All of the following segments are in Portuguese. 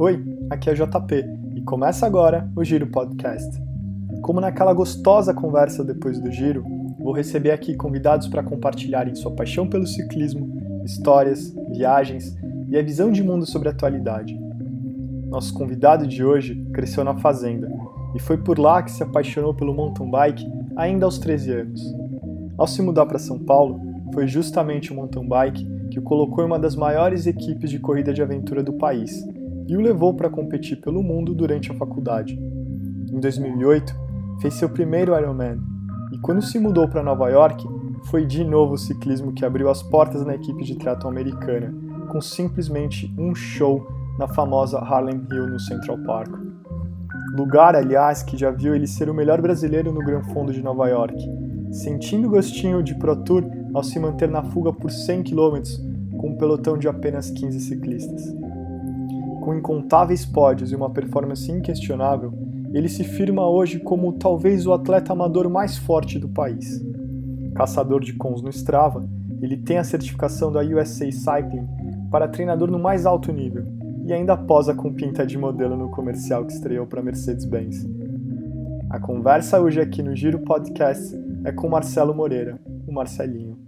Oi, aqui é JP e começa agora o Giro Podcast. Como naquela gostosa conversa depois do giro, vou receber aqui convidados para compartilharem sua paixão pelo ciclismo, histórias, viagens e a visão de mundo sobre a atualidade. Nosso convidado de hoje cresceu na fazenda e foi por lá que se apaixonou pelo mountain bike ainda aos 13 anos. Ao se mudar para São Paulo, foi justamente o mountain bike que o colocou em uma das maiores equipes de corrida de aventura do país e o levou para competir pelo mundo durante a faculdade. Em 2008, fez seu primeiro Ironman e quando se mudou para Nova York, foi de novo o ciclismo que abriu as portas na equipe de triatlon americana, com simplesmente um show na famosa Harlem Hill no Central Park. Lugar, aliás, que já viu ele ser o melhor brasileiro no Gran Fondo de Nova York, sentindo o gostinho de Pro Tour ao se manter na fuga por 100 km com um pelotão de apenas 15 ciclistas. Com incontáveis pódios e uma performance inquestionável, ele se firma hoje como talvez o atleta amador mais forte do país. Caçador de cons no Strava, ele tem a certificação da USA Cycling para treinador no mais alto nível e ainda posa com pinta de modelo no comercial que estreou para Mercedes-Benz. A conversa hoje aqui no Giro Podcast é com Marcelo Moreira, o Marcelinho.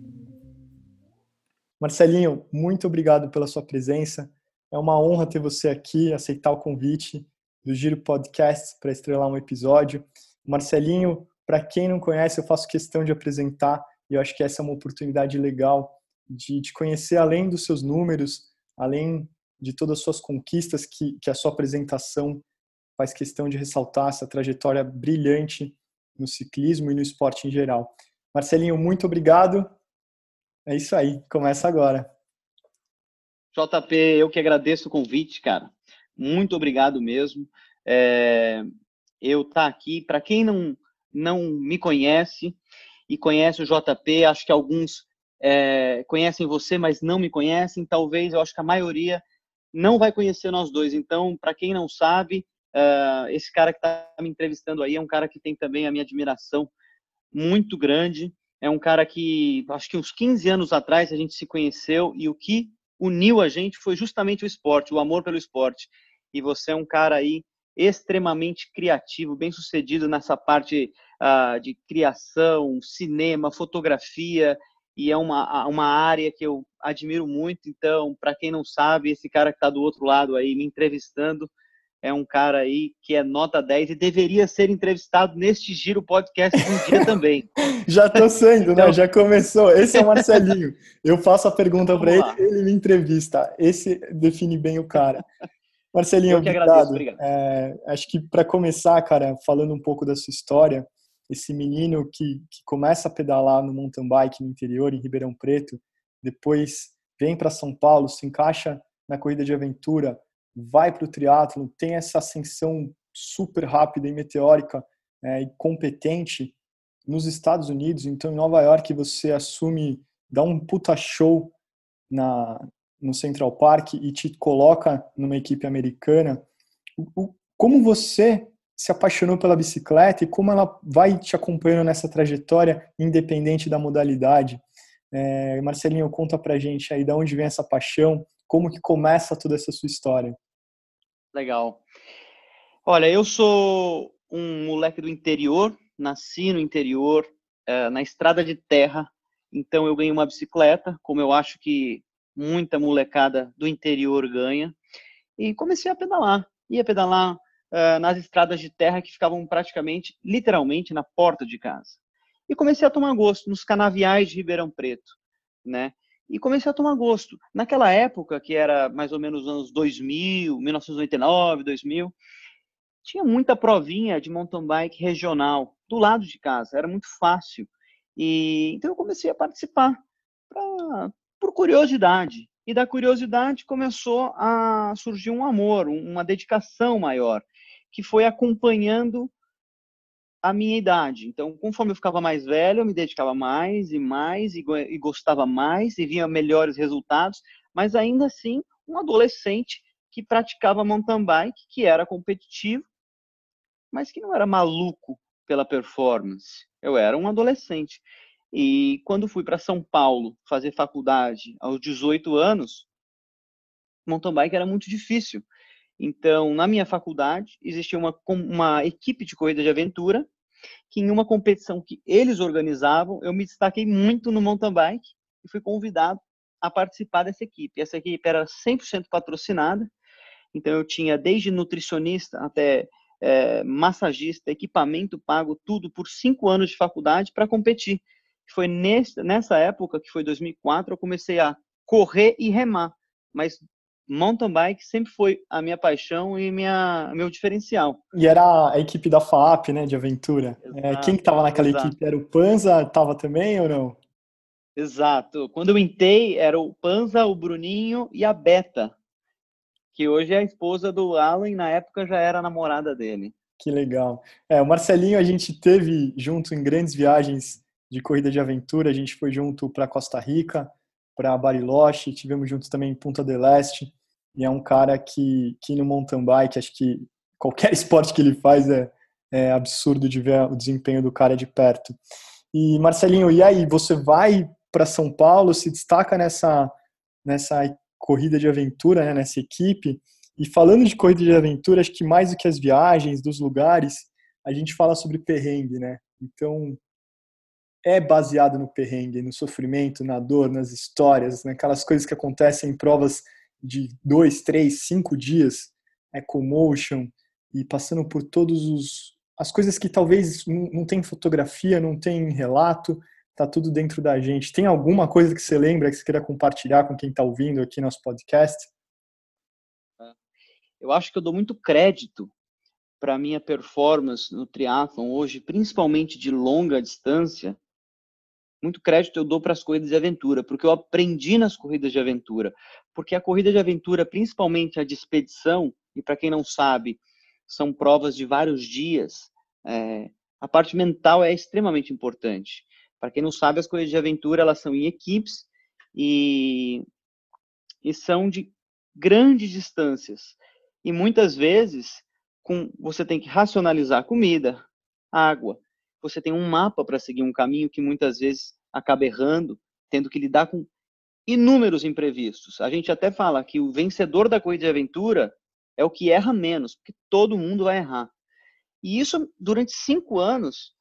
Marcelinho, muito obrigado pela sua presença. É uma honra ter você aqui, aceitar o convite do Giro Podcast para estrelar um episódio. Marcelinho, para quem não conhece, eu faço questão de apresentar e eu acho que essa é uma oportunidade legal de, de conhecer além dos seus números, além de todas as suas conquistas, que, que a sua apresentação faz questão de ressaltar essa trajetória brilhante no ciclismo e no esporte em geral. Marcelinho, muito obrigado. É isso aí, começa agora. JP, eu que agradeço o convite, cara. Muito obrigado mesmo. É, eu estar tá aqui, para quem não, não me conhece e conhece o JP, acho que alguns é, conhecem você, mas não me conhecem. Talvez, eu acho que a maioria não vai conhecer nós dois. Então, para quem não sabe, uh, esse cara que está me entrevistando aí é um cara que tem também a minha admiração muito grande. É um cara que, acho que uns 15 anos atrás, a gente se conheceu e o que uniu a gente foi justamente o esporte, o amor pelo esporte. E você é um cara aí extremamente criativo, bem sucedido nessa parte uh, de criação, cinema, fotografia, e é uma, uma área que eu admiro muito. Então, para quem não sabe, esse cara que está do outro lado aí me entrevistando é um cara aí que é nota 10 e deveria ser entrevistado neste Giro Podcast um dia também. Já estou sendo, né? então... né? Já começou. Esse é o Marcelinho. Eu faço a pergunta para ele, ele me entrevista. Esse define bem o cara. Marcelinho, Eu que obrigado. Agradeço, obrigado. É, acho que para começar, cara, falando um pouco da sua história, esse menino que, que começa a pedalar no mountain bike no interior, em Ribeirão Preto, depois vem para São Paulo, se encaixa na corrida de aventura, vai para o triatlo, tem essa ascensão super rápida e meteórica é, e competente nos Estados Unidos. Então, em Nova York, você assume, dá um puta show na, no Central Park e te coloca numa equipe americana. O, como você se apaixonou pela bicicleta e como ela vai te acompanhando nessa trajetória, independente da modalidade? É, Marcelinho, conta pra gente aí de onde vem essa paixão, como que começa toda essa sua história? Legal. Olha, eu sou um moleque do interior, nasci no interior, é, na estrada de terra, então eu ganhei uma bicicleta, como eu acho que muita molecada do interior ganha, e comecei a pedalar. Ia pedalar uh, nas estradas de terra que ficavam praticamente, literalmente, na porta de casa. E comecei a tomar gosto nos canaviais de Ribeirão Preto, né? E comecei a tomar gosto. Naquela época, que era mais ou menos anos 2000, 1999, 2000, tinha muita provinha de mountain bike regional do lado de casa, era muito fácil. E então eu comecei a participar pra, por curiosidade. E da curiosidade começou a surgir um amor, uma dedicação maior, que foi acompanhando a minha idade. Então, conforme eu ficava mais velho, eu me dedicava mais e mais e, e gostava mais e via melhores resultados, mas ainda assim, um adolescente que praticava mountain bike, que era competitivo, mas que não era maluco pela performance. Eu era um adolescente. E quando fui para São Paulo fazer faculdade aos 18 anos, mountain bike era muito difícil. Então, na minha faculdade, existia uma, uma equipe de corrida de aventura, que em uma competição que eles organizavam, eu me destaquei muito no mountain bike e fui convidado a participar dessa equipe. Essa equipe era 100% patrocinada, então eu tinha desde nutricionista até é, massagista, equipamento pago, tudo por cinco anos de faculdade para competir. Foi nesse, nessa época, que foi 2004, eu comecei a correr e remar, mas mountain bike sempre foi a minha paixão e minha meu diferencial. E era a equipe da FAP, né, de aventura. Exato, é, quem estava naquela exato. equipe? Era o Panza? Estava também ou não? Exato. Quando eu entrei, era o Panza, o Bruninho e a Beta, que hoje é a esposa do Alan e na época já era namorada dele. Que legal. É, o Marcelinho a gente teve junto em grandes viagens de corrida de aventura, a gente foi junto para Costa Rica, para Bariloche, tivemos juntos também em Punta del Este, e é um cara que, que no mountain bike, acho que qualquer esporte que ele faz é, é absurdo de ver o desempenho do cara de perto. E Marcelinho, e aí, você vai para São Paulo, se destaca nessa, nessa corrida de aventura, né, nessa equipe. E falando de corrida de aventura, acho que mais do que as viagens, dos lugares, a gente fala sobre perrengue, né? Então, é baseado no perrengue, no sofrimento, na dor, nas histórias, naquelas coisas que acontecem em provas de dois, três, cinco dias, ecomotion, e passando por todos os as coisas que talvez não tem fotografia, não tem relato, tá tudo dentro da gente. Tem alguma coisa que você lembra que você queira compartilhar com quem está ouvindo aqui nosso podcast? Eu acho que eu dou muito crédito para minha performance no triatlon hoje, principalmente de longa distância. Muito crédito eu dou para as corridas de aventura, porque eu aprendi nas corridas de aventura. Porque a corrida de aventura, principalmente a de expedição, e para quem não sabe, são provas de vários dias, é, a parte mental é extremamente importante. Para quem não sabe, as corridas de aventura elas são em equipes e, e são de grandes distâncias. E muitas vezes com, você tem que racionalizar comida, água. Você tem um mapa para seguir um caminho que muitas vezes acaba errando, tendo que lidar com inúmeros imprevistos. A gente até fala que o vencedor da corrida de aventura é o que erra menos, porque todo mundo vai errar. E isso, durante cinco anos,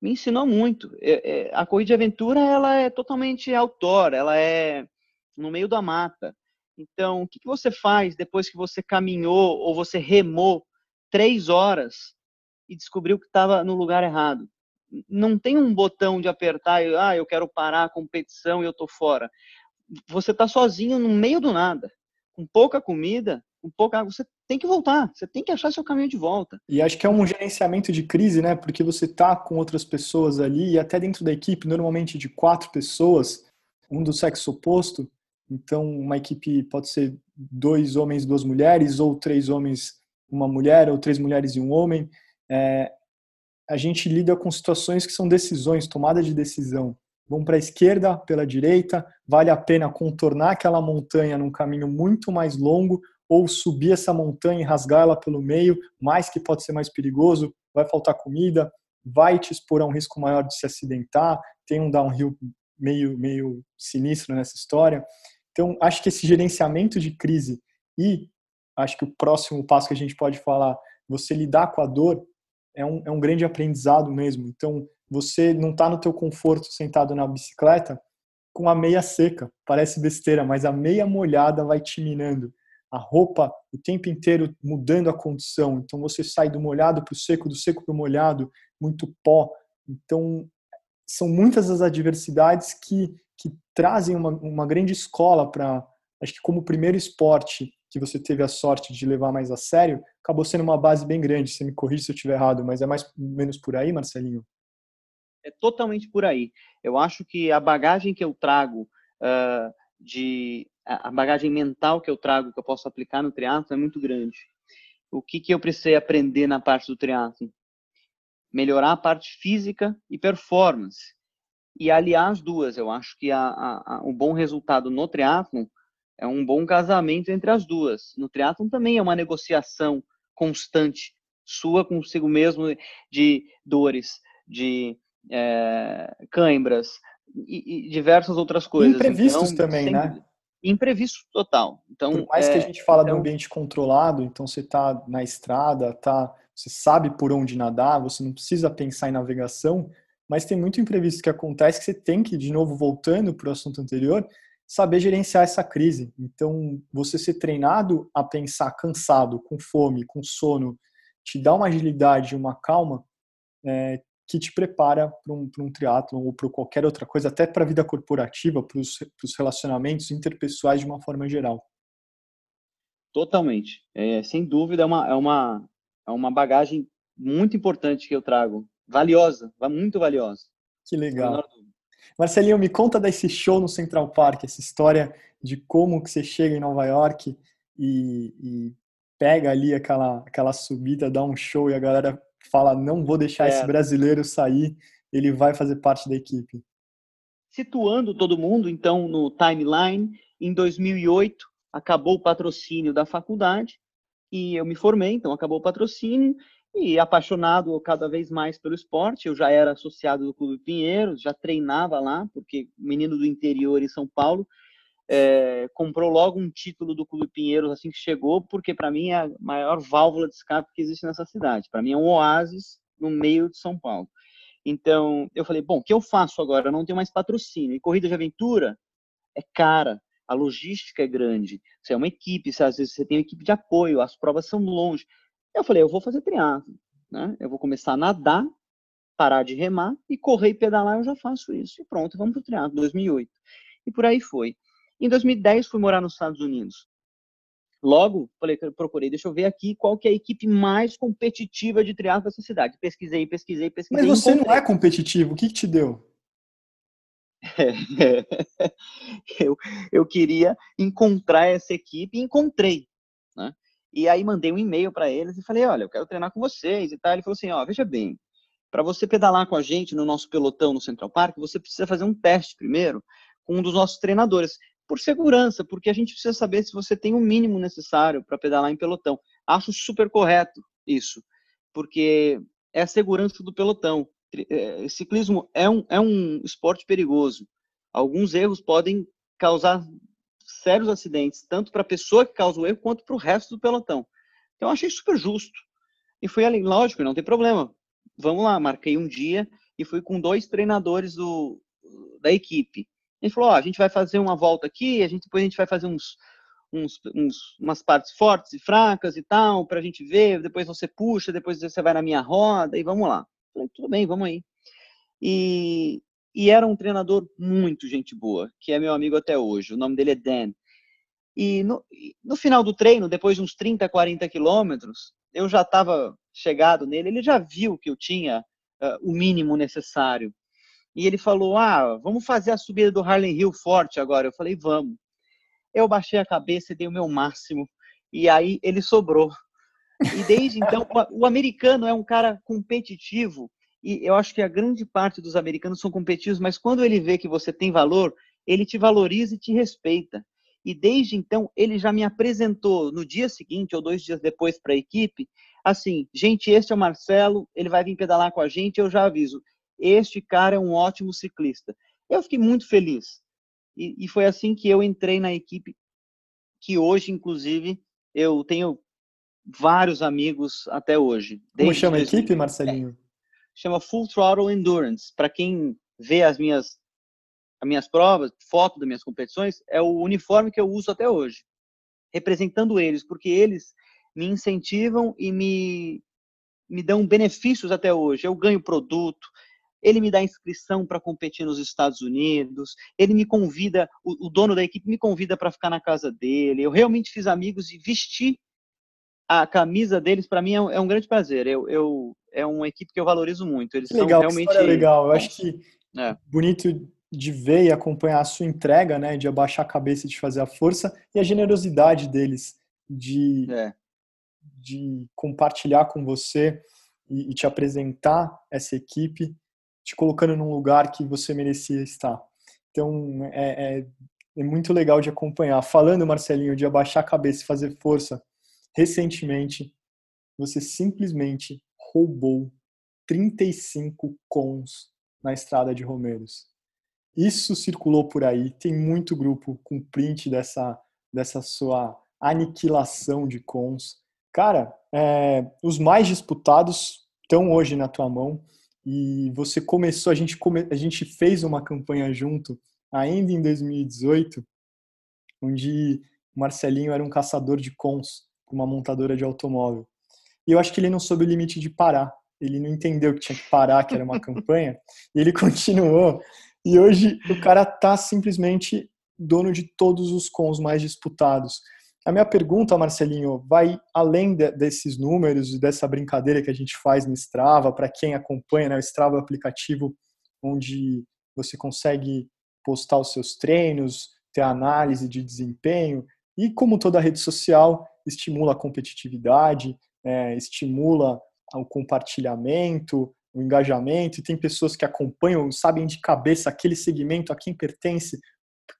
me ensinou muito. É, é, a corrida de aventura ela é totalmente autora, ela é no meio da mata. Então, o que, que você faz depois que você caminhou ou você remou três horas e descobriu que estava no lugar errado? Não tem um botão de apertar e ah, eu quero parar a competição e eu tô fora. Você está sozinho no meio do nada, com pouca comida, com pouca água. Você tem que voltar, você tem que achar seu caminho de volta. E acho que é um gerenciamento de crise, né? Porque você tá com outras pessoas ali e até dentro da equipe, normalmente de quatro pessoas, um do sexo oposto. Então, uma equipe pode ser dois homens, duas mulheres, ou três homens, uma mulher, ou três mulheres e um homem. É, a gente lida com situações que são decisões, tomada de decisão. Vão para a esquerda, pela direita, vale a pena contornar aquela montanha num caminho muito mais longo ou subir essa montanha e rasgar ela pelo meio, mais que pode ser mais perigoso, vai faltar comida, vai te expor a um risco maior de se acidentar, tem um downhill meio, meio sinistro nessa história. Então, acho que esse gerenciamento de crise e acho que o próximo passo que a gente pode falar, você lidar com a dor, é um, é um grande aprendizado mesmo. Então, você não está no teu conforto sentado na bicicleta com a meia seca. Parece besteira, mas a meia molhada vai te minando a roupa o tempo inteiro mudando a condição. Então você sai do molhado para o seco, do seco para o molhado, muito pó. Então são muitas as adversidades que, que trazem uma, uma grande escola para. Acho que como primeiro esporte que você teve a sorte de levar mais a sério, acabou sendo uma base bem grande. Você me corrige se eu estiver errado, mas é mais ou menos por aí, Marcelinho? É totalmente por aí. Eu acho que a bagagem que eu trago uh, de a bagagem mental que eu trago, que eu posso aplicar no triatlo é muito grande. O que, que eu precisei aprender na parte do triatlo? Melhorar a parte física e performance. E aliar as duas. Eu acho que a, a, a, o bom resultado no triatlo é um bom casamento entre as duas. No triatlo também é uma negociação constante sua consigo mesmo de dores, de é, cãibras, e, e diversas outras coisas. Imprevistos então, também, sempre... né? imprevisto total. Então, por mais é, que a gente fala então... de um ambiente controlado, então você está na estrada, tá, você sabe por onde nadar, você não precisa pensar em navegação, mas tem muito imprevisto que acontece que você tem que, de novo, voltando para o assunto anterior, saber gerenciar essa crise. Então, você ser treinado a pensar cansado, com fome, com sono, te dá uma agilidade, uma calma é, que te prepara para um, um triatlon ou para qualquer outra coisa, até para a vida corporativa, para os relacionamentos interpessoais de uma forma geral. Totalmente. É, sem dúvida, é uma, é, uma, é uma bagagem muito importante que eu trago. Valiosa, muito valiosa. Que legal. Marcelinho, me conta desse show no Central Park, essa história de como que você chega em Nova York e, e pega ali aquela, aquela subida, dá um show e a galera fala: não vou deixar é. esse brasileiro sair, ele vai fazer parte da equipe? Situando todo mundo, então, no timeline, em 2008 acabou o patrocínio da faculdade e eu me formei, então acabou o patrocínio e apaixonado cada vez mais pelo esporte. Eu já era associado do Clube Pinheiros, já treinava lá, porque menino do interior em São Paulo, é, comprou logo um título do Clube Pinheiros assim que chegou, porque para mim é a maior válvula de escape que existe nessa cidade. Para mim é um oásis no meio de São Paulo. Então, eu falei, bom, o que eu faço agora? Eu não tenho mais patrocínio. E corrida de aventura é cara, a logística é grande. Você é uma equipe, às vezes você tem uma equipe de apoio, as provas são longe. Eu falei, eu vou fazer triatlo, né? Eu vou começar a nadar, parar de remar e correr e pedalar, eu já faço isso. E pronto, vamos pro triatlo, 2008. E por aí foi. Em 2010 fui morar nos Estados Unidos. Logo, falei, procurei, deixa eu ver aqui qual que é a equipe mais competitiva de triatlo dessa cidade. Pesquisei, pesquisei, pesquisei. Mas você não é competitivo, o que, que te deu? eu, eu queria encontrar essa equipe e encontrei. Né? E aí mandei um e-mail para eles e falei, olha, eu quero treinar com vocês e tal. Ele falou assim, ó, veja bem, para você pedalar com a gente no nosso pelotão no Central Park, você precisa fazer um teste primeiro com um dos nossos treinadores por segurança, porque a gente precisa saber se você tem o mínimo necessário para pedalar em pelotão. Acho super correto isso, porque é a segurança do pelotão. É, ciclismo é um, é um esporte perigoso. Alguns erros podem causar sérios acidentes, tanto para a pessoa que causa o erro, quanto para o resto do pelotão. Então, eu achei super justo. E foi ali, lógico, não tem problema. Vamos lá, marquei um dia e fui com dois treinadores do, da equipe. Ele falou, ó, a gente vai fazer uma volta aqui, a gente, depois a gente vai fazer uns, uns, uns umas partes fortes e fracas e tal, para a gente ver, depois você puxa, depois você vai na minha roda e vamos lá. Falei, tudo bem, vamos aí. E, e era um treinador muito gente boa, que é meu amigo até hoje, o nome dele é Dan. E no, no final do treino, depois de uns 30, 40 quilômetros, eu já estava chegado nele, ele já viu que eu tinha uh, o mínimo necessário e ele falou: Ah, vamos fazer a subida do Harlem Hill forte agora. Eu falei: Vamos. Eu baixei a cabeça e dei o meu máximo. E aí ele sobrou. E desde então, o americano é um cara competitivo. E eu acho que a grande parte dos americanos são competitivos, mas quando ele vê que você tem valor, ele te valoriza e te respeita. E desde então, ele já me apresentou no dia seguinte ou dois dias depois para a equipe, assim, gente, este é o Marcelo, ele vai vir pedalar com a gente, eu já aviso, este cara é um ótimo ciclista. Eu fiquei muito feliz. E, e foi assim que eu entrei na equipe, que hoje, inclusive, eu tenho vários amigos até hoje. Como chama a equipe, Marcelinho? Chama Full Throttle Endurance. Para quem vê as minhas, as minhas provas, foto das minhas competições, é o uniforme que eu uso até hoje, representando eles, porque eles me incentivam e me, me dão benefícios até hoje. Eu ganho produto, ele me dá inscrição para competir nos Estados Unidos, ele me convida, o, o dono da equipe me convida para ficar na casa dele. Eu realmente fiz amigos e vestir a camisa deles para mim é um, é um, grande prazer. Eu, eu, é uma equipe que eu valorizo muito. Eles legal, são realmente legal. Eu acho que é. bonito de ver e acompanhar a sua entrega, né, de abaixar a cabeça e de fazer a força e a generosidade deles de é. de compartilhar com você e, e te apresentar essa equipe te colocando num lugar que você merecia estar. Então, é, é, é muito legal de acompanhar. Falando, Marcelinho, de abaixar a cabeça e fazer força, recentemente, você simplesmente roubou 35 cons na estrada de Romeiros. Isso circulou por aí, tem muito grupo com print dessa, dessa sua aniquilação de cons. Cara, é, os mais disputados estão hoje na tua mão e você começou, a gente, come, a gente fez uma campanha junto ainda em 2018, onde Marcelinho era um caçador de cons, uma montadora de automóvel. E eu acho que ele não soube o limite de parar. Ele não entendeu que tinha que parar, que era uma campanha, e ele continuou. E hoje o cara tá simplesmente dono de todos os cons mais disputados. A minha pergunta, Marcelinho, vai além de, desses números e dessa brincadeira que a gente faz no Strava, para quem acompanha, né? o Strava é um aplicativo onde você consegue postar os seus treinos, ter análise de desempenho, e como toda rede social, estimula a competitividade, é, estimula o compartilhamento, o engajamento, e tem pessoas que acompanham, sabem de cabeça aquele segmento, a quem pertence,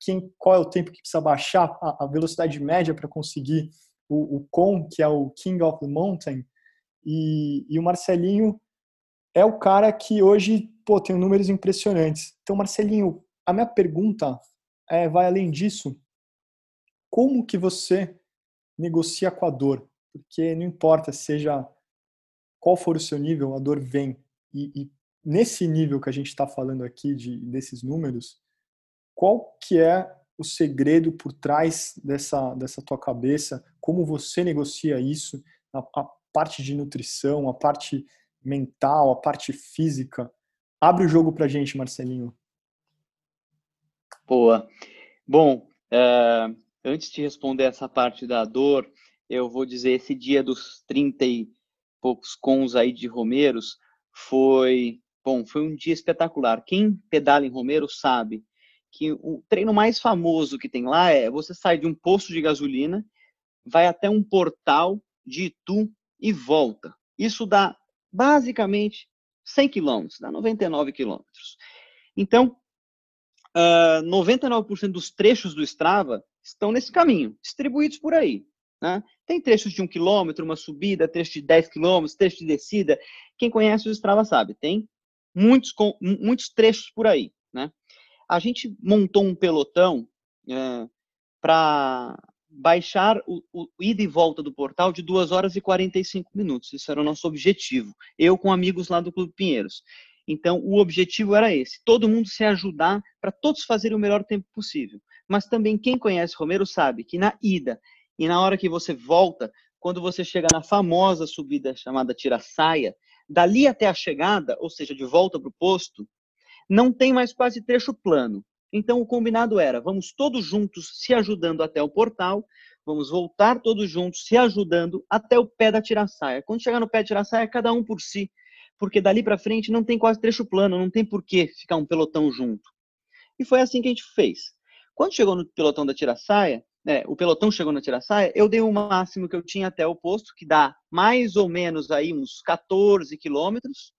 quem, qual é o tempo que precisa baixar, a, a velocidade média para conseguir o, o com, que é o King of the Mountain, e, e o Marcelinho é o cara que hoje pô, tem números impressionantes. Então, Marcelinho, a minha pergunta é, vai além disso. Como que você negocia com a dor? Porque não importa, seja qual for o seu nível, a dor vem. E, e nesse nível que a gente está falando aqui, de, desses números, qual que é o segredo por trás dessa, dessa tua cabeça? Como você negocia isso? A, a parte de nutrição, a parte mental, a parte física. Abre o jogo pra gente, Marcelinho. Boa. Bom, uh, antes de responder essa parte da dor, eu vou dizer esse dia dos 30 e poucos cons aí de Romeiros foi, bom, foi um dia espetacular. Quem pedala em Romeiro sabe que o treino mais famoso que tem lá é você sai de um posto de gasolina, vai até um portal de Itu e volta. Isso dá basicamente 100 quilômetros, dá 99 quilômetros. Então, uh, ah, 99% dos trechos do Strava estão nesse caminho, distribuídos por aí. Né? Tem trechos de um quilômetro, uma subida, trecho de 10 quilômetros, trecho de descida. Quem conhece o Strava sabe, tem muitos, muitos trechos por aí. Né? A gente montou um pelotão é, para baixar o, o, ida e volta do portal de 2 horas e 45 minutos. Esse era o nosso objetivo. Eu com amigos lá do Clube Pinheiros. Então, o objetivo era esse: todo mundo se ajudar para todos fazerem o melhor tempo possível. Mas também quem conhece Romero sabe que na ida e na hora que você volta, quando você chega na famosa subida chamada Tira-Saia, dali até a chegada, ou seja, de volta para o posto, não tem mais quase trecho plano. Então, o combinado era: vamos todos juntos se ajudando até o portal, vamos voltar todos juntos se ajudando até o pé da Tira-Saia. Quando chegar no pé da Tira-Saia, cada um por si porque dali para frente não tem quase trecho plano, não tem por que ficar um pelotão junto. E foi assim que a gente fez. Quando chegou no pelotão da tira-saia, né, o pelotão chegou na tira-saia, eu dei o máximo que eu tinha até o posto, que dá mais ou menos aí uns 14 quilômetros,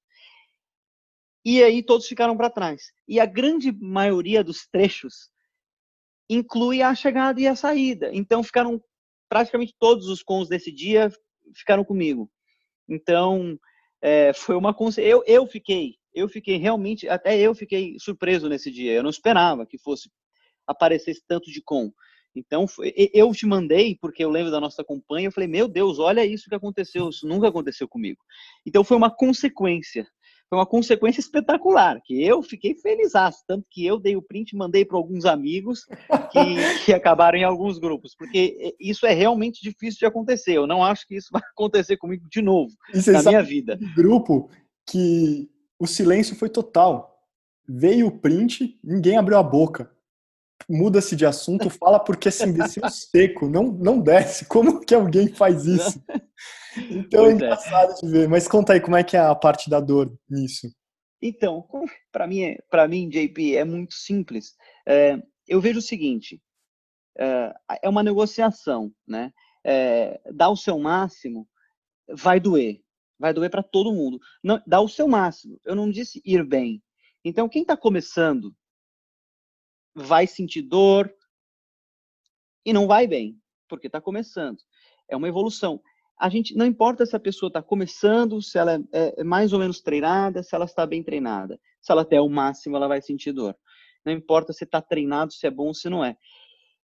e aí todos ficaram para trás. E a grande maioria dos trechos inclui a chegada e a saída. Então ficaram praticamente todos os cons desse dia ficaram comigo. Então, é, foi uma eu eu fiquei eu fiquei realmente até eu fiquei surpreso nesse dia eu não esperava que fosse aparecesse tanto de com então eu te mandei porque eu lembro da nossa campanha eu falei meu Deus olha isso que aconteceu isso nunca aconteceu comigo então foi uma consequência foi uma consequência espetacular, que eu fiquei feliz, tanto que eu dei o print e mandei para alguns amigos que, que acabaram em alguns grupos, porque isso é realmente difícil de acontecer. Eu não acho que isso vai acontecer comigo de novo na minha vida. Grupo que o silêncio foi total. Veio o print, ninguém abriu a boca. Muda-se de assunto, fala porque assim desceu seco, não, não desce. Como que alguém faz isso? Então é pois é engraçado é. de ver. Mas conta aí como é que é a parte da dor nisso. Então, para mim, para mim, JP, é muito simples. É, eu vejo o seguinte: é, é uma negociação, né? É, dar o seu máximo vai doer, vai doer para todo mundo. Não, dá o seu máximo. Eu não disse ir bem. Então, quem está começando vai sentir dor e não vai bem, porque está começando. É uma evolução a gente não importa se a pessoa está começando, se ela é, é, mais ou menos treinada, se ela está bem treinada. Se ela der o máximo, ela vai sentir dor. não importa se está treinado, se é bom se não é.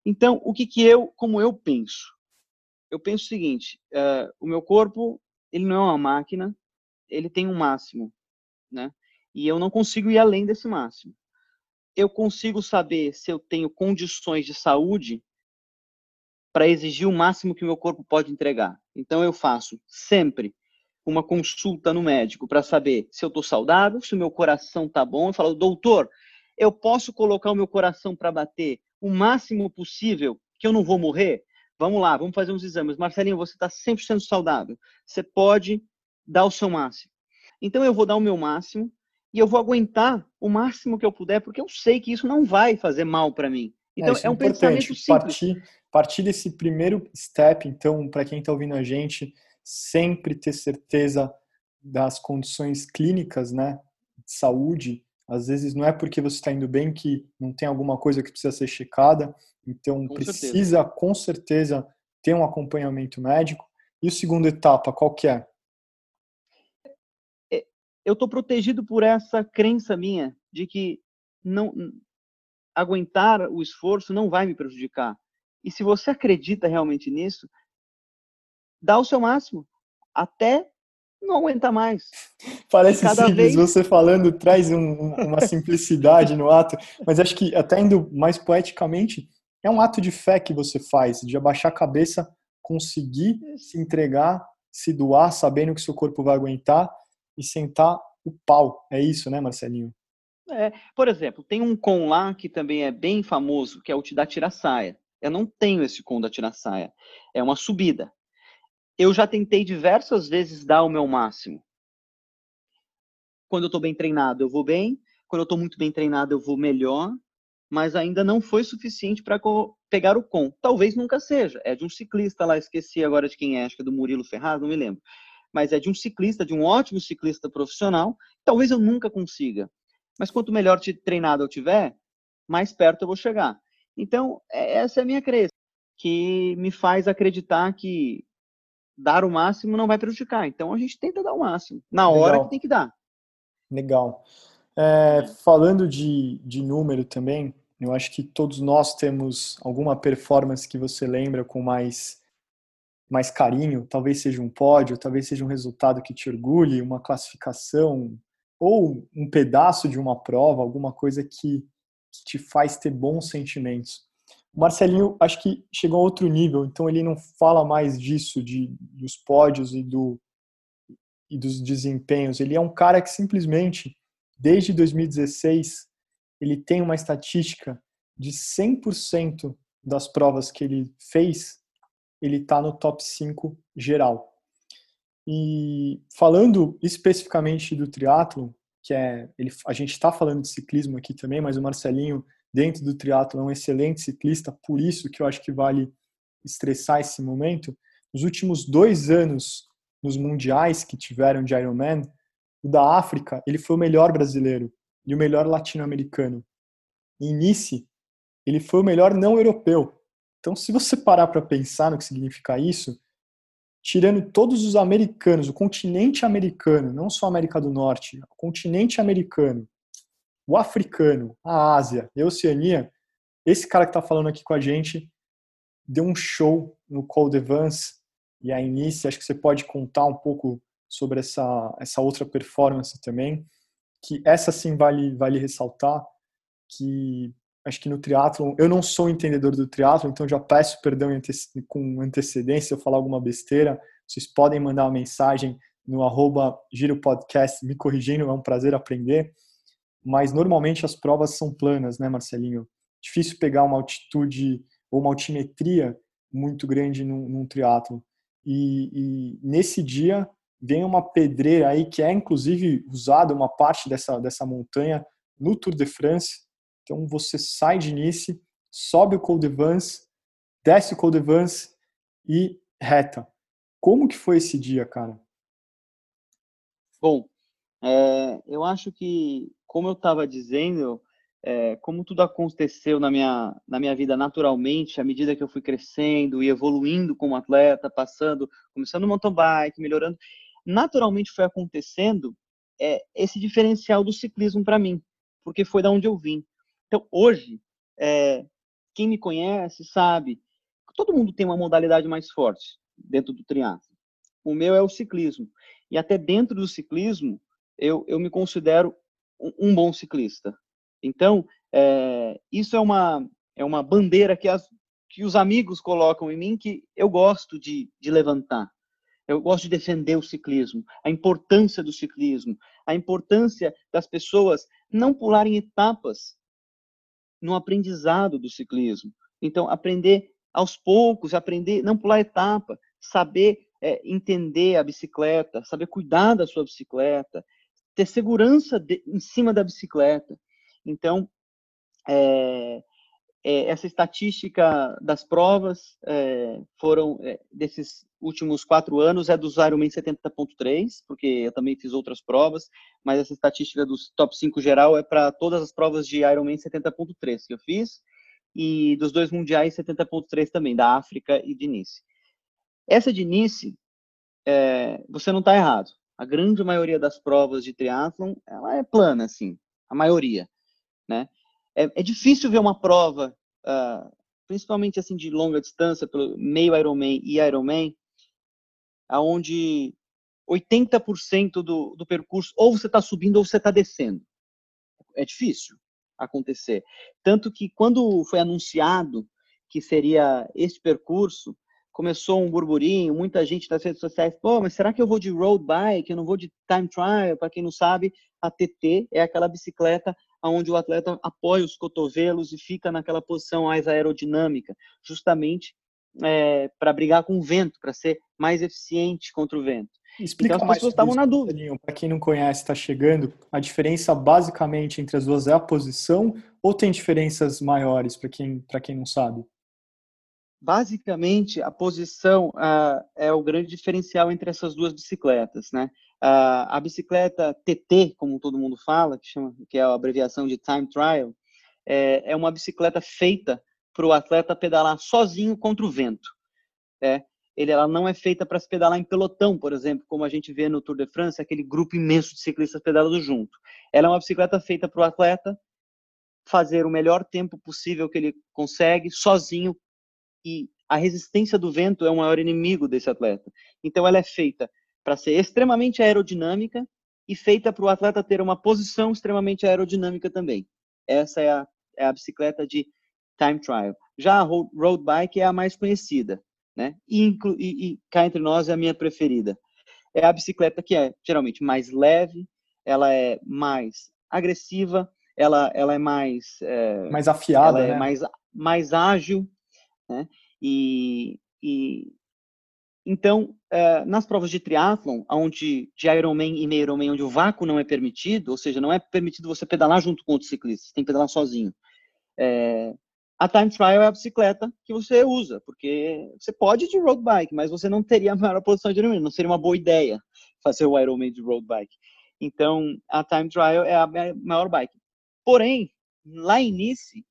Então, o que, que eu, como eu penso? Eu penso o seguinte: uh, o meu corpo, ele não é uma máquina, ele tem um máximo, né? E eu não consigo ir além desse máximo. Eu consigo saber se eu tenho condições de saúde para exigir o máximo que o meu corpo pode entregar. Então eu faço sempre uma consulta no médico para saber se eu estou saudável, se o meu coração está bom. Eu falo, doutor, eu posso colocar o meu coração para bater o máximo possível, que eu não vou morrer? Vamos lá, vamos fazer uns exames. Marcelinho, você está 100% saudável. Você pode dar o seu máximo. Então eu vou dar o meu máximo e eu vou aguentar o máximo que eu puder, porque eu sei que isso não vai fazer mal para mim. É, então, é, é um pensamento simples. Partir, partir desse primeiro step, então, para quem está ouvindo a gente, sempre ter certeza das condições clínicas, né, de saúde. Às vezes não é porque você está indo bem que não tem alguma coisa que precisa ser checada. Então, com precisa, certeza. com certeza, ter um acompanhamento médico. E o segundo etapa, qual que é? Eu estou protegido por essa crença minha de que não aguentar o esforço não vai me prejudicar. E se você acredita realmente nisso, dá o seu máximo até não aguentar mais. Parece Cada simples, vez... você falando traz um, uma simplicidade no ato, mas acho que até indo mais poeticamente, é um ato de fé que você faz, de abaixar a cabeça, conseguir se entregar, se doar, sabendo que seu corpo vai aguentar e sentar o pau. É isso, né, Marcelinho? É, por exemplo, tem um com lá que também é bem famoso, que é o da tira-saia. Eu não tenho esse com da tira-saia. É uma subida. Eu já tentei diversas vezes dar o meu máximo. Quando eu estou bem treinado, eu vou bem. Quando eu estou muito bem treinado, eu vou melhor. Mas ainda não foi suficiente para pegar o com. Talvez nunca seja. É de um ciclista lá, esqueci agora de quem é, acho que é do Murilo Ferraz, não me lembro. Mas é de um ciclista, de um ótimo ciclista profissional. Talvez eu nunca consiga. Mas quanto melhor treinado eu tiver, mais perto eu vou chegar. Então, é, essa é a minha crença, que me faz acreditar que dar o máximo não vai prejudicar. Então, a gente tenta dar o máximo, na hora Legal. que tem que dar. Legal. É, falando de, de número também, eu acho que todos nós temos alguma performance que você lembra com mais mais carinho, talvez seja um pódio, talvez seja um resultado que te orgulhe, uma classificação, ou um pedaço de uma prova, alguma coisa que, que te faz ter bons sentimentos. O Marcelinho acho que chegou a outro nível, então ele não fala mais disso, de, dos pódios e, do, e dos desempenhos. Ele é um cara que simplesmente, desde 2016, ele tem uma estatística de 100% das provas que ele fez, ele está no top 5 geral. E falando especificamente do triatlo, que é ele, a gente está falando de ciclismo aqui também, mas o Marcelinho dentro do triatlo é um excelente ciclista, por isso que eu acho que vale estressar esse momento. Nos últimos dois anos, nos mundiais que tiveram de Ironman, o da África ele foi o melhor brasileiro e o melhor latino-americano. Em Nice, ele foi o melhor não europeu. Então, se você parar para pensar no que significa isso, tirando todos os americanos, o continente americano, não só a América do Norte, o continente americano, o africano, a Ásia e a Oceania, esse cara que está falando aqui com a gente deu um show no Cold Evans e a Inice, acho que você pode contar um pouco sobre essa, essa outra performance também, que essa sim vale, vale ressaltar, que acho que no triatlon, eu não sou entendedor do triatlon, então já peço perdão com antecedência se eu falar alguma besteira. Vocês podem mandar uma mensagem no arroba Giro Podcast me corrigindo, é um prazer aprender. Mas normalmente as provas são planas, né, Marcelinho? Difícil pegar uma altitude ou uma altimetria muito grande num, num. E, e nesse dia vem uma pedreira aí que é inclusive usada uma parte dessa, dessa montanha no Tour de France, então você sai de Nice, sobe o Col de desce o Col de e reta. Como que foi esse dia, cara? Bom, é, eu acho que, como eu estava dizendo, é, como tudo aconteceu na minha, na minha vida naturalmente, à medida que eu fui crescendo e evoluindo como atleta, passando, começando no mountain bike, melhorando, naturalmente foi acontecendo é, esse diferencial do ciclismo para mim, porque foi da onde eu vim. Então, hoje, é, quem me conhece sabe que todo mundo tem uma modalidade mais forte dentro do triatlo. O meu é o ciclismo. E até dentro do ciclismo, eu, eu me considero um, um bom ciclista. Então, é, isso é uma, é uma bandeira que, as, que os amigos colocam em mim que eu gosto de, de levantar. Eu gosto de defender o ciclismo, a importância do ciclismo, a importância das pessoas não pularem etapas no aprendizado do ciclismo. Então, aprender aos poucos, aprender, não pular etapa, saber é, entender a bicicleta, saber cuidar da sua bicicleta, ter segurança de, em cima da bicicleta. Então, é, é, essa estatística das provas é, foram é, desses últimos quatro anos é dos Ironman 70.3, porque eu também fiz outras provas, mas essa estatística dos top 5 geral é para todas as provas de Ironman 70.3 que eu fiz e dos dois mundiais 70.3 também, da África e de Nice. Essa de Nice, é, você não está errado. A grande maioria das provas de triatlon, ela é plana, assim, a maioria, né? É, é difícil ver uma prova, uh, principalmente assim de longa distância, pelo meio Ironman e Ironman, aonde 80% do, do percurso ou você está subindo ou você está descendo. É difícil acontecer. Tanto que quando foi anunciado que seria este percurso, começou um burburinho, muita gente nas redes sociais, pô, mas será que eu vou de road bike, eu não vou de time trial? Para quem não sabe, a TT é aquela bicicleta onde o atleta apoia os cotovelos e fica naquela posição mais aerodinâmica, justamente é, para brigar com o vento, para ser mais eficiente contra o vento. Explica então, as pessoas estavam na dúvida. Para quem não conhece, está chegando, a diferença basicamente entre as duas é a posição ou tem diferenças maiores para quem, quem não sabe? Basicamente, a posição uh, é o grande diferencial entre essas duas bicicletas, né? Uh, a bicicleta TT, como todo mundo fala, que, chama, que é a abreviação de Time Trial, é, é uma bicicleta feita para o atleta pedalar sozinho contra o vento. É, ele, ela não é feita para se pedalar em pelotão, por exemplo, como a gente vê no Tour de France, aquele grupo imenso de ciclistas pedalando junto. Ela é uma bicicleta feita para o atleta fazer o melhor tempo possível que ele consegue, sozinho, e a resistência do vento é o maior inimigo desse atleta. Então, ela é feita para ser extremamente aerodinâmica e feita para o atleta ter uma posição extremamente aerodinâmica também. Essa é a, é a bicicleta de time trial. Já a road bike é a mais conhecida, né? E, e, e cá entre nós é a minha preferida. É a bicicleta que é geralmente mais leve, ela é mais agressiva, ela, ela é mais é, mais afiada, ela é né? mais mais ágil, né? E, e então, é, nas provas de triatlon, onde de Ironman e meio Ironman, onde o vácuo não é permitido, ou seja, não é permitido você pedalar junto com outros ciclistas, tem que pedalar sozinho. É, a time trial é a bicicleta que você usa, porque você pode ir de road bike, mas você não teria a maior posição de Ironman, não seria uma boa ideia fazer o Ironman de road bike. Então, a time trial é a maior bike. Porém, lá em Nice,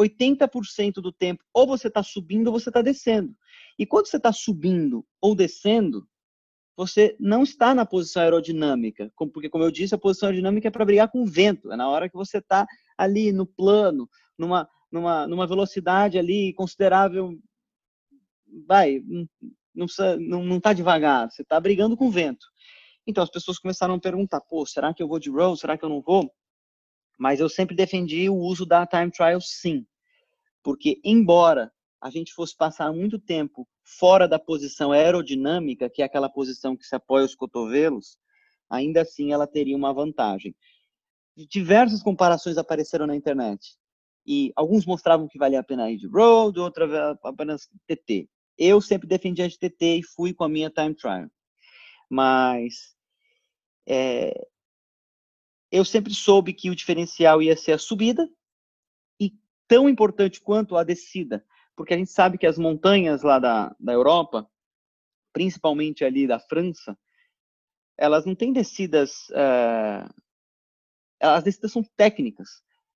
80% do tempo ou você está subindo ou você está descendo. E quando você está subindo ou descendo, você não está na posição aerodinâmica, porque, como eu disse, a posição aerodinâmica é para brigar com o vento, é na hora que você está ali no plano, numa, numa, numa velocidade ali considerável, vai, não está não, não tá devagar, você está brigando com o vento. Então as pessoas começaram a perguntar, pô, será que eu vou de road, será que eu não vou? Mas eu sempre defendi o uso da time trial sim, porque embora a gente fosse passar muito tempo fora da posição aerodinâmica, que é aquela posição que se apoia os cotovelos, ainda assim ela teria uma vantagem. Diversas comparações apareceram na internet. E alguns mostravam que valia a pena ir de road, outras apenas TT. Eu sempre defendi a de TT e fui com a minha time trial. Mas é, eu sempre soube que o diferencial ia ser a subida e tão importante quanto a descida porque a gente sabe que as montanhas lá da, da Europa, principalmente ali da França, elas não têm descidas, uh, as descidas são técnicas.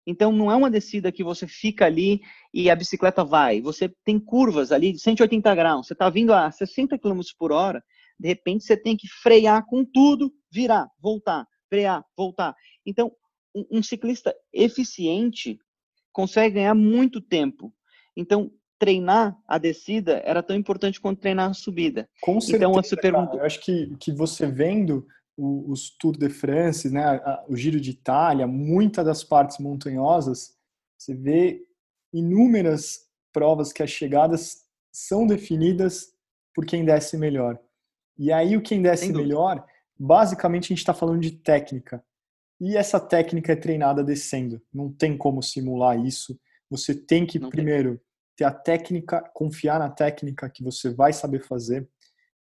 Então não é uma descida que você fica ali e a bicicleta vai. Você tem curvas ali de 180 graus. Você está vindo a 60 km por hora, de repente você tem que frear com tudo, virar, voltar, frear, voltar. Então um, um ciclista eficiente consegue ganhar muito tempo. Então, treinar a descida era tão importante quanto treinar a subida. Com então, certeza, então, você pergunta... eu acho que, que você vendo os Tour de France, né, o Giro de Itália, muitas das partes montanhosas, você vê inúmeras provas que as chegadas são definidas por quem desce melhor. E aí o quem desce melhor, basicamente a gente está falando de técnica. E essa técnica é treinada descendo. Não tem como simular isso. Você tem que Não primeiro tem. ter a técnica, confiar na técnica que você vai saber fazer.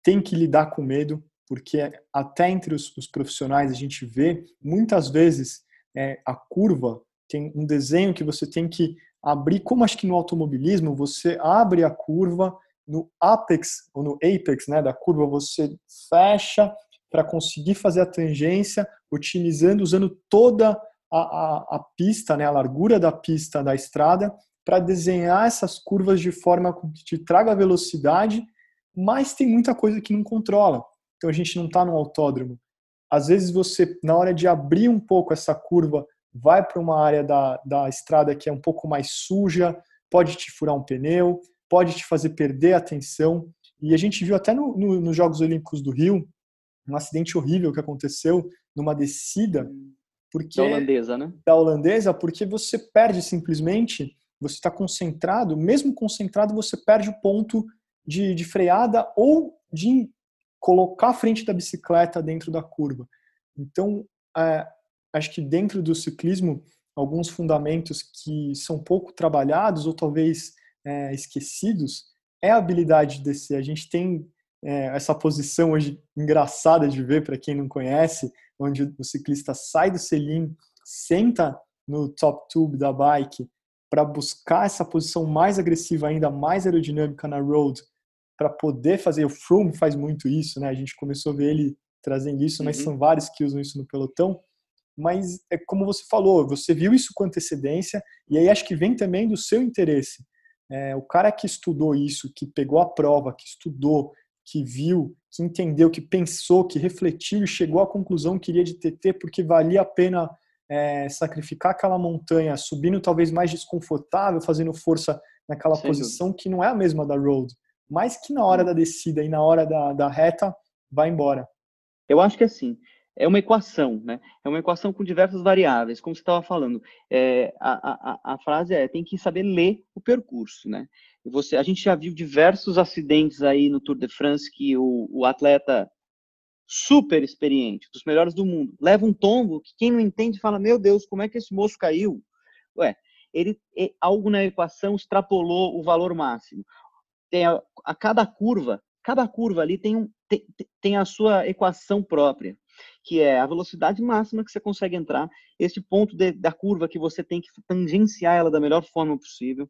Tem que lidar com medo, porque até entre os, os profissionais a gente vê muitas vezes é, a curva tem um desenho que você tem que abrir, como acho que no automobilismo, você abre a curva, no apex ou no apex né, da curva, você fecha para conseguir fazer a tangência, utilizando, usando toda a, a, a pista, né, a largura da pista da estrada, para desenhar essas curvas de forma que te traga velocidade, mas tem muita coisa que não controla. Então a gente não está no autódromo. Às vezes você, na hora de abrir um pouco essa curva, vai para uma área da, da estrada que é um pouco mais suja, pode te furar um pneu, pode te fazer perder a atenção. E a gente viu até no, no, nos Jogos Olímpicos do Rio um acidente horrível que aconteceu numa descida porque da holandesa, né? Da holandesa, porque você perde simplesmente, você está concentrado, mesmo concentrado, você perde o ponto de, de freada ou de colocar a frente da bicicleta dentro da curva. Então, é, acho que dentro do ciclismo, alguns fundamentos que são pouco trabalhados ou talvez é, esquecidos é a habilidade de descer. A gente tem é, essa posição hoje engraçada de ver para quem não conhece, onde o ciclista sai do selim, senta no top tube da bike para buscar essa posição mais agressiva, ainda mais aerodinâmica na road, para poder fazer. O Froome faz muito isso, né? A gente começou a ver ele trazendo isso, uhum. mas são vários que usam isso no pelotão mas é como você falou, você viu isso com antecedência, e aí acho que vem também do seu interesse. É, o cara que estudou isso, que pegou a prova, que estudou, que viu, que entendeu, que pensou, que refletiu e chegou à conclusão que queria de TT porque valia a pena é, sacrificar aquela montanha, subindo talvez mais desconfortável, fazendo força naquela Sem posição dúvida. que não é a mesma da road, mas que na hora da descida e na hora da, da reta vai embora. Eu acho que é assim, é uma equação, né? É uma equação com diversas variáveis, como você estava falando. É, a, a, a, frase é, tem que saber ler o percurso, né? Você, a gente já viu diversos acidentes aí no Tour de France que o, o atleta super experiente, dos melhores do mundo, leva um tombo que quem não entende fala, meu Deus, como é que esse moço caiu? Ué, ele, algo na equação extrapolou o valor máximo. Tem a, a cada curva, cada curva ali tem, um, tem, tem a sua equação própria que é a velocidade máxima que você consegue entrar, esse ponto de, da curva que você tem que tangenciar ela da melhor forma possível,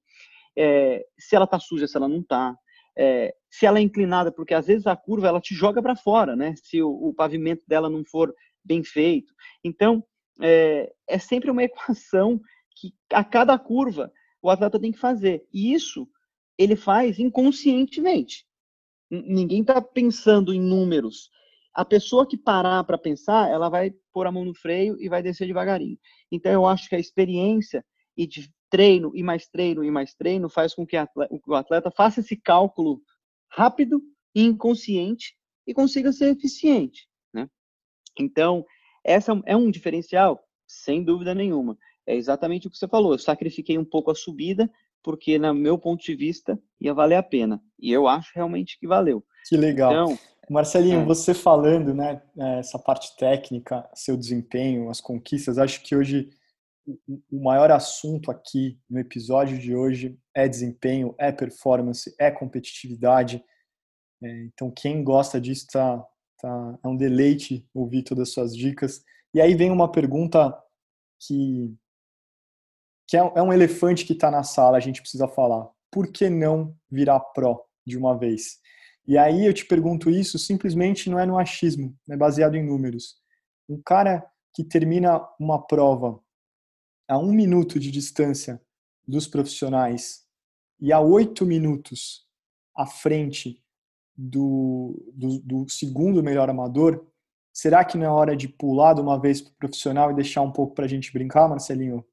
é, se ela está suja, se ela não está, é, se ela é inclinada, porque às vezes a curva ela te joga para fora, né? Se o, o, pavimento dela não for bem feito. Então, é, é sempre uma equação que a cada curva o atleta tem que fazer. E isso ele faz inconscientemente. Ninguém está pensando em números a pessoa que parar para pensar, ela vai pôr a mão no freio e vai descer devagarinho. Então, eu acho que a experiência e de treino e mais treino e mais treino faz com que o atleta faça esse cálculo rápido e inconsciente e consiga ser eficiente, né? Então, essa é um diferencial, sem dúvida nenhuma. É exatamente o que você falou. Eu sacrifiquei um pouco a subida porque, no meu ponto de vista, ia valer a pena. E eu acho realmente que valeu. Que legal. Então, Marcelinho, é. você falando, né, é, essa parte técnica, seu desempenho, as conquistas, acho que hoje o maior assunto aqui no episódio de hoje é desempenho, é performance, é competitividade. É, então, quem gosta disso tá, tá, é um deleite ouvir todas as suas dicas. E aí vem uma pergunta que, que é, é um elefante que está na sala, a gente precisa falar. Por que não virar pró de uma vez? E aí eu te pergunto isso simplesmente não é no achismo, é baseado em números. Um cara que termina uma prova a um minuto de distância dos profissionais e a oito minutos à frente do, do, do, segundo melhor amador, será que não é hora de pular de uma vez para o profissional e deixar um pouco para a gente brincar, Marcelinho?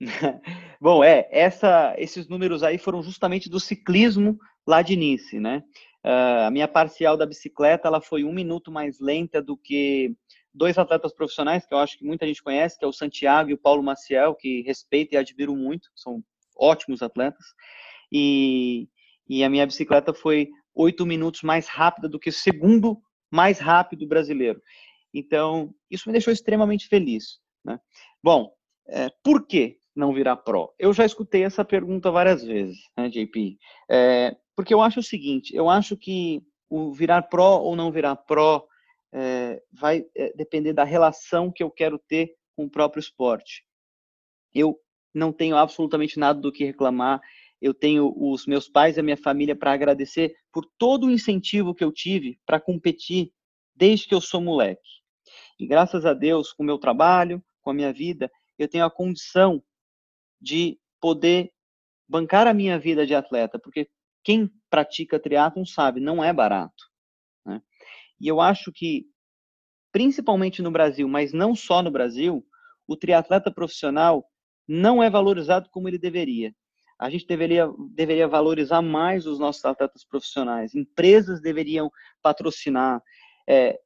Bom, é, essa, esses números aí foram justamente do ciclismo lá de Nice, né? Uh, a minha parcial da bicicleta, ela foi um minuto mais lenta do que dois atletas profissionais, que eu acho que muita gente conhece, que é o Santiago e o Paulo Maciel, que respeito e admiro muito, são ótimos atletas. E, e a minha bicicleta foi oito minutos mais rápida do que o segundo mais rápido brasileiro. Então, isso me deixou extremamente feliz. Né? Bom, é, por que não virar pró? Eu já escutei essa pergunta várias vezes, né, JP? É, porque eu acho o seguinte, eu acho que o virar pró ou não virar pró é, vai é, depender da relação que eu quero ter com o próprio esporte. Eu não tenho absolutamente nada do que reclamar. Eu tenho os meus pais e a minha família para agradecer por todo o incentivo que eu tive para competir desde que eu sou moleque. E graças a Deus, com o meu trabalho, com a minha vida, eu tenho a condição de poder bancar a minha vida de atleta, porque quem pratica triatlon sabe, não é barato. E eu acho que, principalmente no Brasil, mas não só no Brasil, o triatleta profissional não é valorizado como ele deveria. A gente deveria, deveria valorizar mais os nossos atletas profissionais. Empresas deveriam patrocinar, é,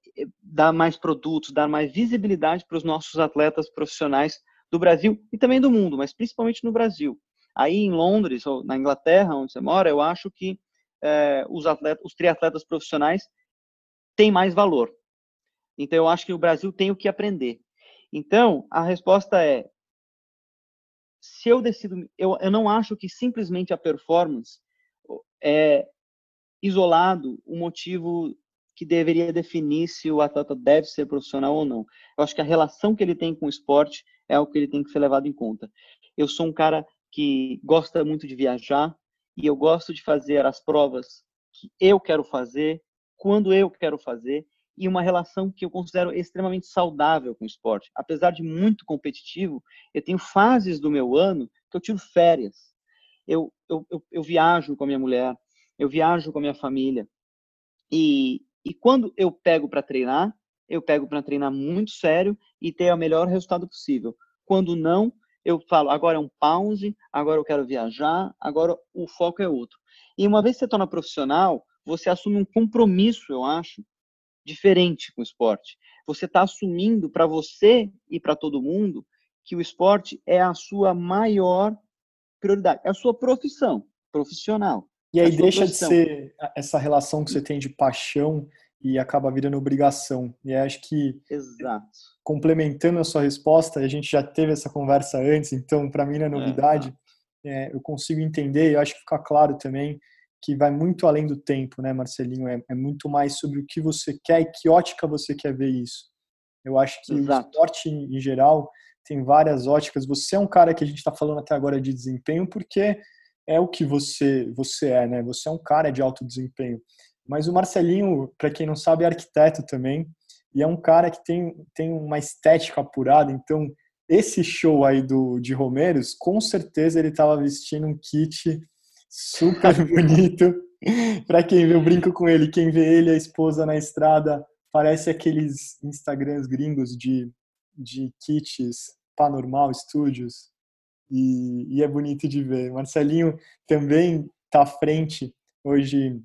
dar mais produtos, dar mais visibilidade para os nossos atletas profissionais do Brasil e também do mundo, mas principalmente no Brasil. Aí em Londres ou na Inglaterra, onde você mora, eu acho que é, os, atletas, os triatletas profissionais têm mais valor. Então eu acho que o Brasil tem o que aprender. Então a resposta é se eu decido, eu, eu não acho que simplesmente a performance é isolado o motivo que deveria definir se o atleta deve ser profissional ou não. Eu acho que a relação que ele tem com o esporte é o que ele tem que ser levado em conta. Eu sou um cara que gosta muito de viajar e eu gosto de fazer as provas que eu quero fazer, quando eu quero fazer, e uma relação que eu considero extremamente saudável com o esporte. Apesar de muito competitivo, eu tenho fases do meu ano que eu tiro férias. Eu, eu, eu, eu viajo com a minha mulher, eu viajo com a minha família. E, e quando eu pego para treinar, eu pego para treinar muito sério e ter o melhor resultado possível. Quando não, eu falo, agora é um pause, agora eu quero viajar, agora o foco é outro. E uma vez que você torna profissional, você assume um compromisso, eu acho, diferente com o esporte. Você está assumindo para você e para todo mundo que o esporte é a sua maior prioridade, é a sua profissão profissional. E aí deixa profissão. de ser essa relação que você tem de paixão e acaba virando obrigação. E acho que Exato. complementando a sua resposta, a gente já teve essa conversa antes, então para mim não é novidade. É, eu consigo entender, e acho que fica claro também que vai muito além do tempo, né, Marcelinho? É, é, muito mais sobre o que você quer e que ótica você quer ver isso. Eu acho que Exato. o esporte em geral tem várias óticas. Você é um cara que a gente está falando até agora de desempenho porque é o que você você é, né? Você é um cara de alto desempenho. Mas o Marcelinho, para quem não sabe, é arquiteto também e é um cara que tem, tem uma estética apurada. Então, esse show aí do de Romeiros, com certeza ele estava vestindo um kit super bonito. para quem vê, eu brinco com ele, quem vê ele, a esposa na estrada, parece aqueles Instagrams gringos de, de kits Panormal Studios. E, e é bonito de ver. Marcelinho também está à frente hoje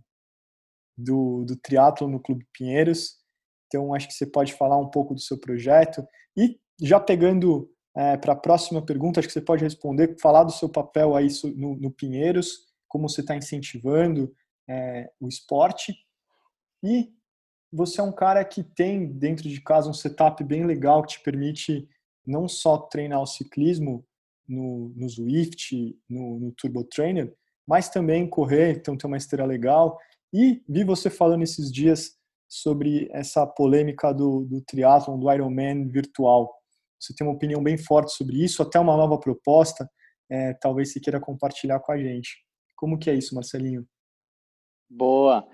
do, do triatlo no Clube Pinheiros. Então, acho que você pode falar um pouco do seu projeto. E já pegando é, para a próxima pergunta, acho que você pode responder, falar do seu papel aí no, no Pinheiros, como você está incentivando é, o esporte. E você é um cara que tem dentro de casa um setup bem legal que te permite não só treinar o ciclismo no, no Zwift, no, no Turbo Trainer, mas também correr, então tem uma esteira legal. E vi você falando esses dias sobre essa polêmica do, do triatlon, do Ironman virtual. Você tem uma opinião bem forte sobre isso, até uma nova proposta, é, talvez você queira compartilhar com a gente. Como que é isso, Marcelinho? Boa.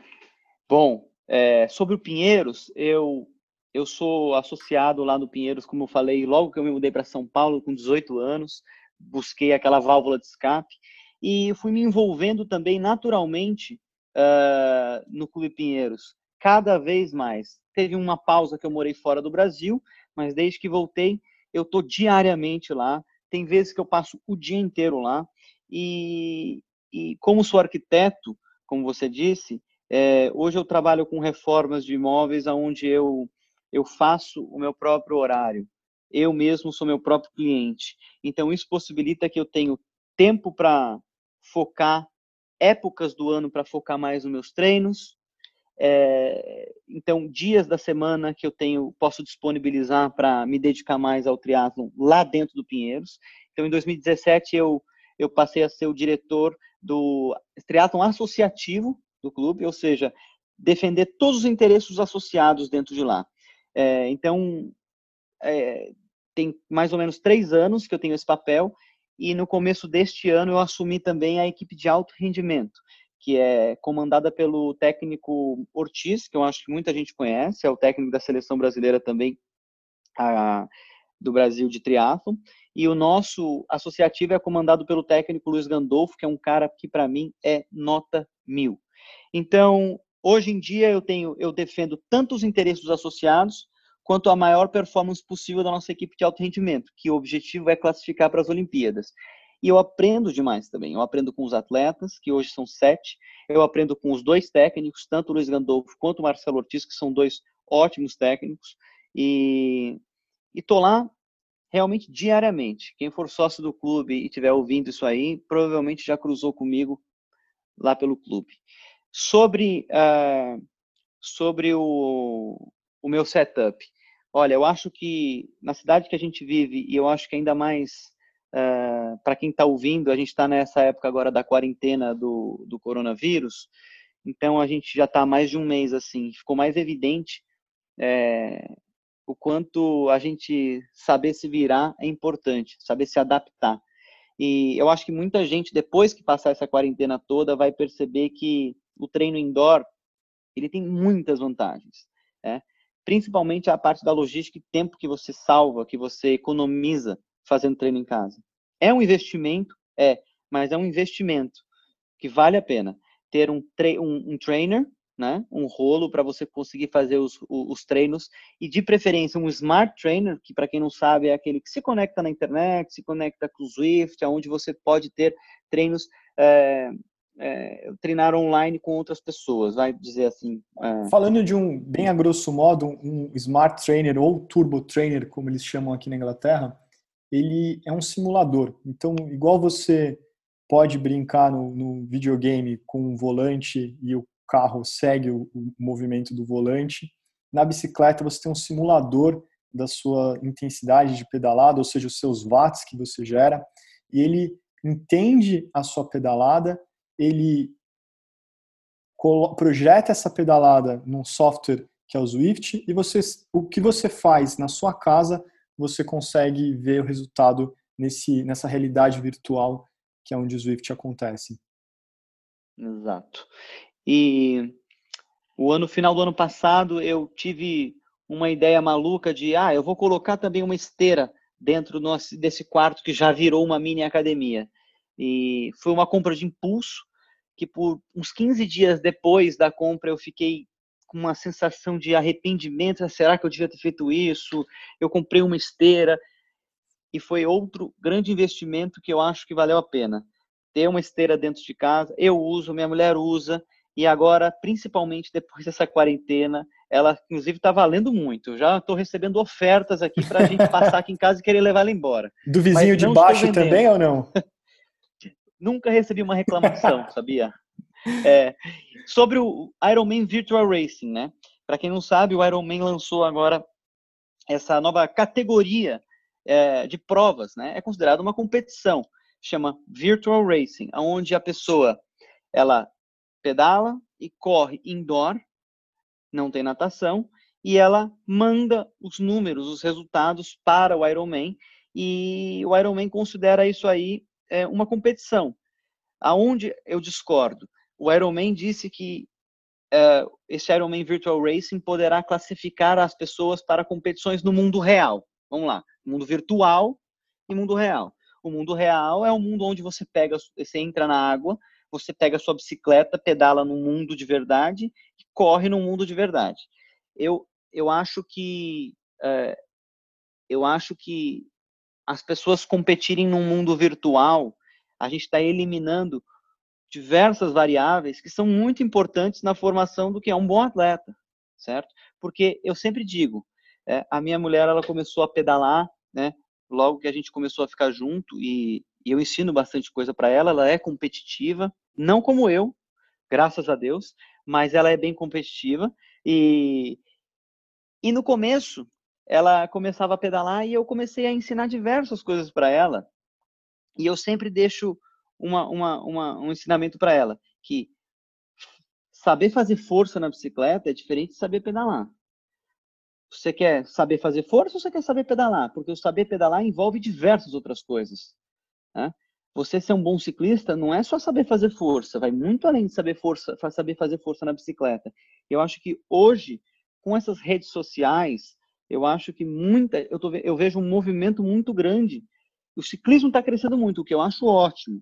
Bom, é, sobre o Pinheiros, eu eu sou associado lá no Pinheiros, como eu falei, logo que eu me mudei para São Paulo com 18 anos, busquei aquela válvula de escape e fui me envolvendo também naturalmente uh, no Clube Pinheiros, cada vez mais. Teve uma pausa que eu morei fora do Brasil, mas desde que voltei, eu estou diariamente lá tem vezes que eu passo o dia inteiro lá e, e como sou arquiteto, como você disse, é, hoje eu trabalho com reformas de imóveis onde eu, eu faço o meu próprio horário. Eu mesmo sou meu próprio cliente. Então, isso possibilita que eu tenho tempo para focar, épocas do ano para focar mais nos meus treinos, é, então, dias da semana que eu tenho, posso disponibilizar para me dedicar mais ao triatlon lá dentro do Pinheiros. Então, em 2017, eu, eu passei a ser o diretor do triatlon associativo do clube, ou seja, defender todos os interesses associados dentro de lá. É, então, é, tem mais ou menos três anos que eu tenho esse papel e no começo deste ano eu assumi também a equipe de alto rendimento que é comandada pelo técnico Ortiz, que eu acho que muita gente conhece, é o técnico da seleção brasileira também a, do Brasil de triatlon. E o nosso associativo é comandado pelo técnico Luiz Gandolfo, que é um cara que para mim é nota mil. Então, hoje em dia eu tenho, eu defendo tanto os interesses dos associados quanto a maior performance possível da nossa equipe de alto rendimento, que o objetivo é classificar para as Olimpíadas. E eu aprendo demais também. Eu aprendo com os atletas, que hoje são sete. Eu aprendo com os dois técnicos, tanto o Luiz Gandolfo quanto o Marcelo Ortiz, que são dois ótimos técnicos. E estou lá realmente diariamente. Quem for sócio do clube e estiver ouvindo isso aí, provavelmente já cruzou comigo lá pelo clube. Sobre, uh, sobre o, o meu setup. Olha, eu acho que na cidade que a gente vive, e eu acho que ainda mais Uh, ah, para quem está ouvindo, a gente está nessa época agora da quarentena do, do coronavírus, então a gente já está mais de um mês assim, ficou mais evidente é, o quanto a gente saber se virar é importante, saber se adaptar. E eu acho que muita gente, depois que passar essa quarentena toda, vai perceber que o treino indoor ele tem muitas vantagens. Né? Principalmente a parte da logística e tempo que você salva, que você economiza fazendo treino em casa. É um investimento? É, mas é um investimento que vale a pena. Ter um, um, um trainer, né, um rolo para você conseguir fazer os, os, treinos e de preferência um smart trainer, que para quem não sabe é aquele que se conecta na internet, se conecta com o Swift, onde você pode ter treinos é, é, treinar online com outras pessoas, vai dizer assim. É... Falando de um, bem a grosso modo, um smart trainer ou turbo trainer, como eles chamam aqui na Inglaterra, ele é um simulador. Então, igual você pode brincar no, no videogame com um volante e o carro segue o, movimento do volante, na bicicleta você tem um simulador da sua intensidade de pedalada, ou seja, os seus watts que você gera, e ele entende a sua pedalada, ele projeta essa pedalada num software que é o Zwift e você, o que você faz na sua casa você consegue ver o resultado nesse, nessa realidade virtual que é onde o Swift acontece. Exato. E o ano final do ano passado eu tive uma ideia maluca de, ah, eu vou colocar também uma esteira dentro nosso, desse quarto que já virou uma mini academia. E foi uma compra de impulso que por uns 15 dias depois da compra eu fiquei com uma sensação de arrependimento, ah, será que eu devia ter feito isso? Eu comprei uma esteira e foi outro grande investimento que eu acho que valeu a pena. Ter uma esteira dentro de casa, eu uso, minha mulher usa, e agora, principalmente depois dessa quarentena, ela inclusive está valendo muito. Eu já estou recebendo ofertas aqui para a gente passar aqui em casa e querer levar ela embora. Do vizinho de baixo também ou não? Nunca recebi uma reclamação, sabia? É, sobre o Ironman Virtual Racing, né? Para quem não sabe, o Ironman lançou agora essa nova categoria é, de provas, né? É considerada uma competição, chama Virtual Racing, onde a pessoa ela pedala e corre indoor, não tem natação, e ela manda os números, os resultados para o Ironman, e o Ironman considera isso aí é, uma competição. Aonde eu discordo? o Ironman disse que uh, esse Ironman Virtual Racing poderá classificar as pessoas para competições no mundo real. Vamos lá, mundo virtual e mundo real. O mundo real é o mundo onde você pega, você entra na água, você pega a sua bicicleta, pedala no mundo de verdade e corre no mundo de verdade. Eu, eu acho que uh, eu acho que as pessoas competirem num mundo virtual, a gente está eliminando diversas variáveis que são muito importantes na formação do que é um bom atleta, certo? Porque eu sempre digo, é, a minha mulher ela começou a pedalar, né? Logo que a gente começou a ficar junto e, e eu ensino bastante coisa para ela. Ela é competitiva, não como eu, graças a Deus, mas ela é bem competitiva e e no começo ela começava a pedalar e eu comecei a ensinar diversas coisas para ela. E eu sempre deixo uma, uma, uma um ensinamento para ela, que saber fazer força na bicicleta é diferente de saber pedalar. Você quer saber fazer força ou você quer saber pedalar? Porque o saber pedalar envolve diversas outras coisas. Né? Você ser um bom ciclista não é só saber fazer força, vai muito além de saber força, saber fazer força na bicicleta. Eu acho que hoje, com essas redes sociais, eu acho que muita, eu, tô, eu vejo um movimento muito grande. O ciclismo está crescendo muito, o que eu acho ótimo.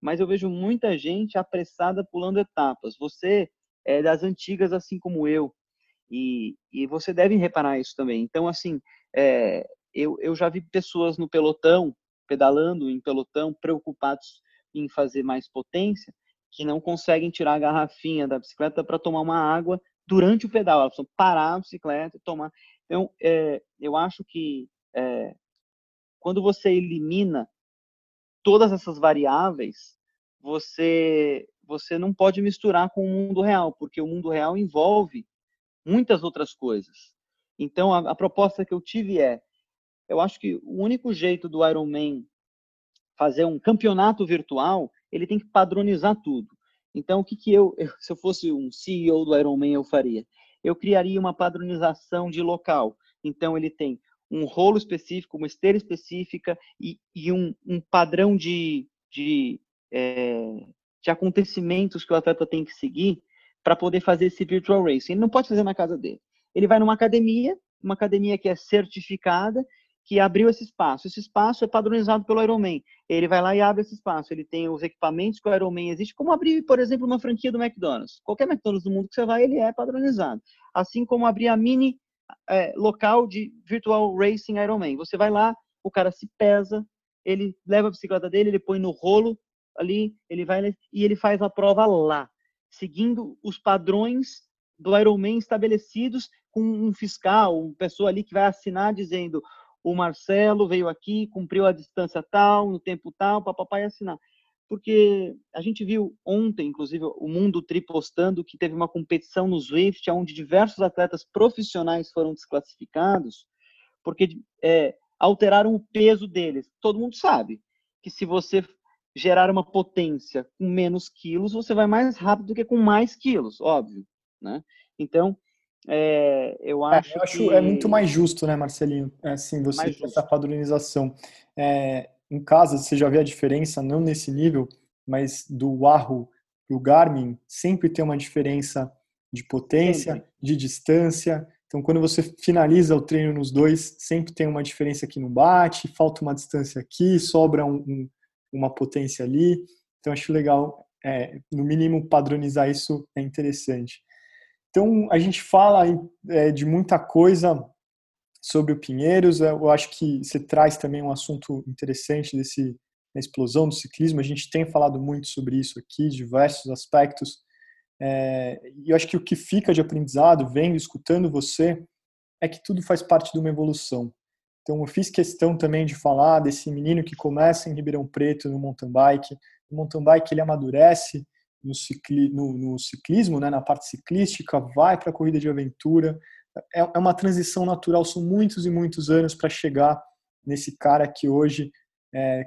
Mas eu vejo muita gente apressada pulando etapas. Você é das antigas, assim como eu. E, e você deve reparar isso também. Então, assim, é, eu, eu já vi pessoas no pelotão, pedalando em pelotão, preocupados em fazer mais potência, que não conseguem tirar a garrafinha da bicicleta para tomar uma água durante o pedal. Elas precisam parar a bicicleta e tomar. Então, é, eu acho que é, quando você elimina todas essas variáveis, você você não pode misturar com o mundo real, porque o mundo real envolve muitas outras coisas. Então, a, a proposta que eu tive é, eu acho que o único jeito do Ironman fazer um campeonato virtual, ele tem que padronizar tudo. Então, o que, que eu, se eu fosse um CEO do Ironman, eu faria? eu criaria uma padronização de local. Então, ele tem um rolo específico, uma esteira específica e, e um, um, padrão de, de, é, de acontecimentos que o atleta tem que seguir para poder fazer esse virtual racing. Ele não pode fazer na casa dele. Ele vai numa academia, uma academia que é certificada, que abriu esse espaço. Esse espaço é padronizado pelo Ironman. Ele vai lá e abre esse espaço. Ele tem os equipamentos que o Ironman existe, como abrir, por exemplo, uma franquia do McDonald's. Qualquer McDonald's do mundo que você vai, ele é padronizado. Assim como abrir a mini é, local de virtual racing Ironman. Você vai lá, o cara se pesa, ele leva a bicicleta dele, ele põe no rolo ali, ele vai e ele faz a prova lá, seguindo os padrões do Ironman estabelecidos com um fiscal, uma pessoa ali que vai assinar dizendo o Marcelo veio aqui, cumpriu a distância tal, no tempo tal, papai assinar. Porque a gente viu ontem, inclusive, o Mundo Tri postando que teve uma competição no Swift, onde diversos atletas profissionais foram desclassificados, porque é, alteraram o peso deles. Todo mundo sabe que se você gerar uma potência com menos quilos, você vai mais rápido do que com mais quilos, óbvio. Né? Então, é, eu acho, é, eu acho que... é muito mais justo, né, Marcelinho? É, assim, você ter essa padronização. É, em casa, você já vê a diferença, não nesse nível, mas do Wahoo para o Garmin, sempre tem uma diferença de potência, sempre. de distância. Então, quando você finaliza o treino nos dois, sempre tem uma diferença que não bate, falta uma distância aqui, sobra um, um, uma potência ali. Então, acho legal, é, no mínimo, padronizar isso é interessante. Então, a gente fala é, de muita coisa sobre o Pinheiros. Eu acho que você traz também um assunto interessante desse da explosão do ciclismo. A gente tem falado muito sobre isso aqui, diversos aspectos. É, e eu acho que o que fica de aprendizado, vendo, escutando você, é que tudo faz parte de uma evolução. Então, eu fiz questão também de falar desse menino que começa em Ribeirão Preto no mountain bike. O mountain bike ele amadurece no, cicli, no, no ciclismo, né, na parte ciclística, vai para a corrida de aventura. É, é uma transição natural, são muitos e muitos anos para chegar nesse cara que hoje, é,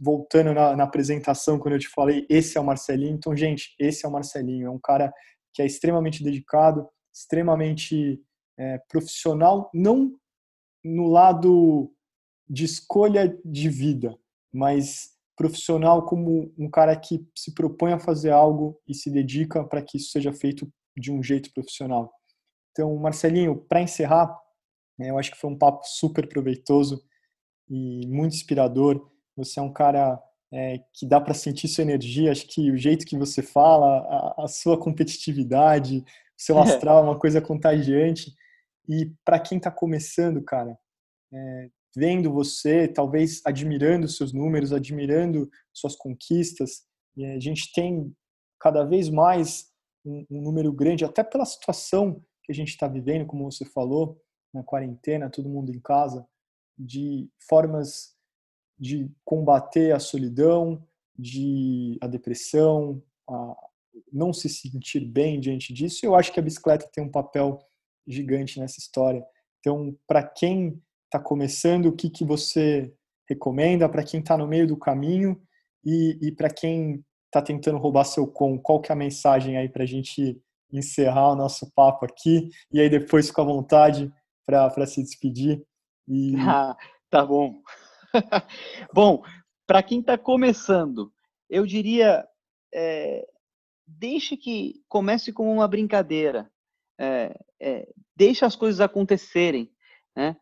voltando na, na, apresentação, quando eu te falei, esse é o Marcelinho. Então, gente, esse é o Marcelinho, é um cara que é extremamente dedicado, extremamente é, profissional, não no lado de escolha de vida, mas profissional como um cara que se propõe a fazer algo e se dedica para que isso seja feito de um jeito profissional. Então, Marcelinho, para encerrar, né, eu acho que foi um papo super proveitoso e muito inspirador. Você é um cara é, que dá para sentir sua energia. Acho que o jeito que você fala, a, a sua competitividade, o seu astral é uma coisa contagiante. E para quem está começando, cara, é, vendo você, talvez admirando seus números, admirando suas conquistas. E a gente tem cada vez mais um, um número grande, até pela situação que a gente está vivendo, como você falou, na quarentena, todo mundo em casa, de formas de combater a solidão, de a depressão, a não se sentir bem diante disso. Eu acho que a bicicleta tem um papel gigante nessa história. Então, para quem está começando, o que, que você recomenda? Para quem está no meio do caminho e, e para quem está tentando roubar seu com, qual que é a mensagem aí para a gente encerrar o nosso papo aqui? E aí depois fica à vontade para se despedir. E... Ah, tá bom. bom, para quem está começando, eu diria, é, deixe que comece como uma brincadeira. É, é, deixe as coisas acontecerem. Né?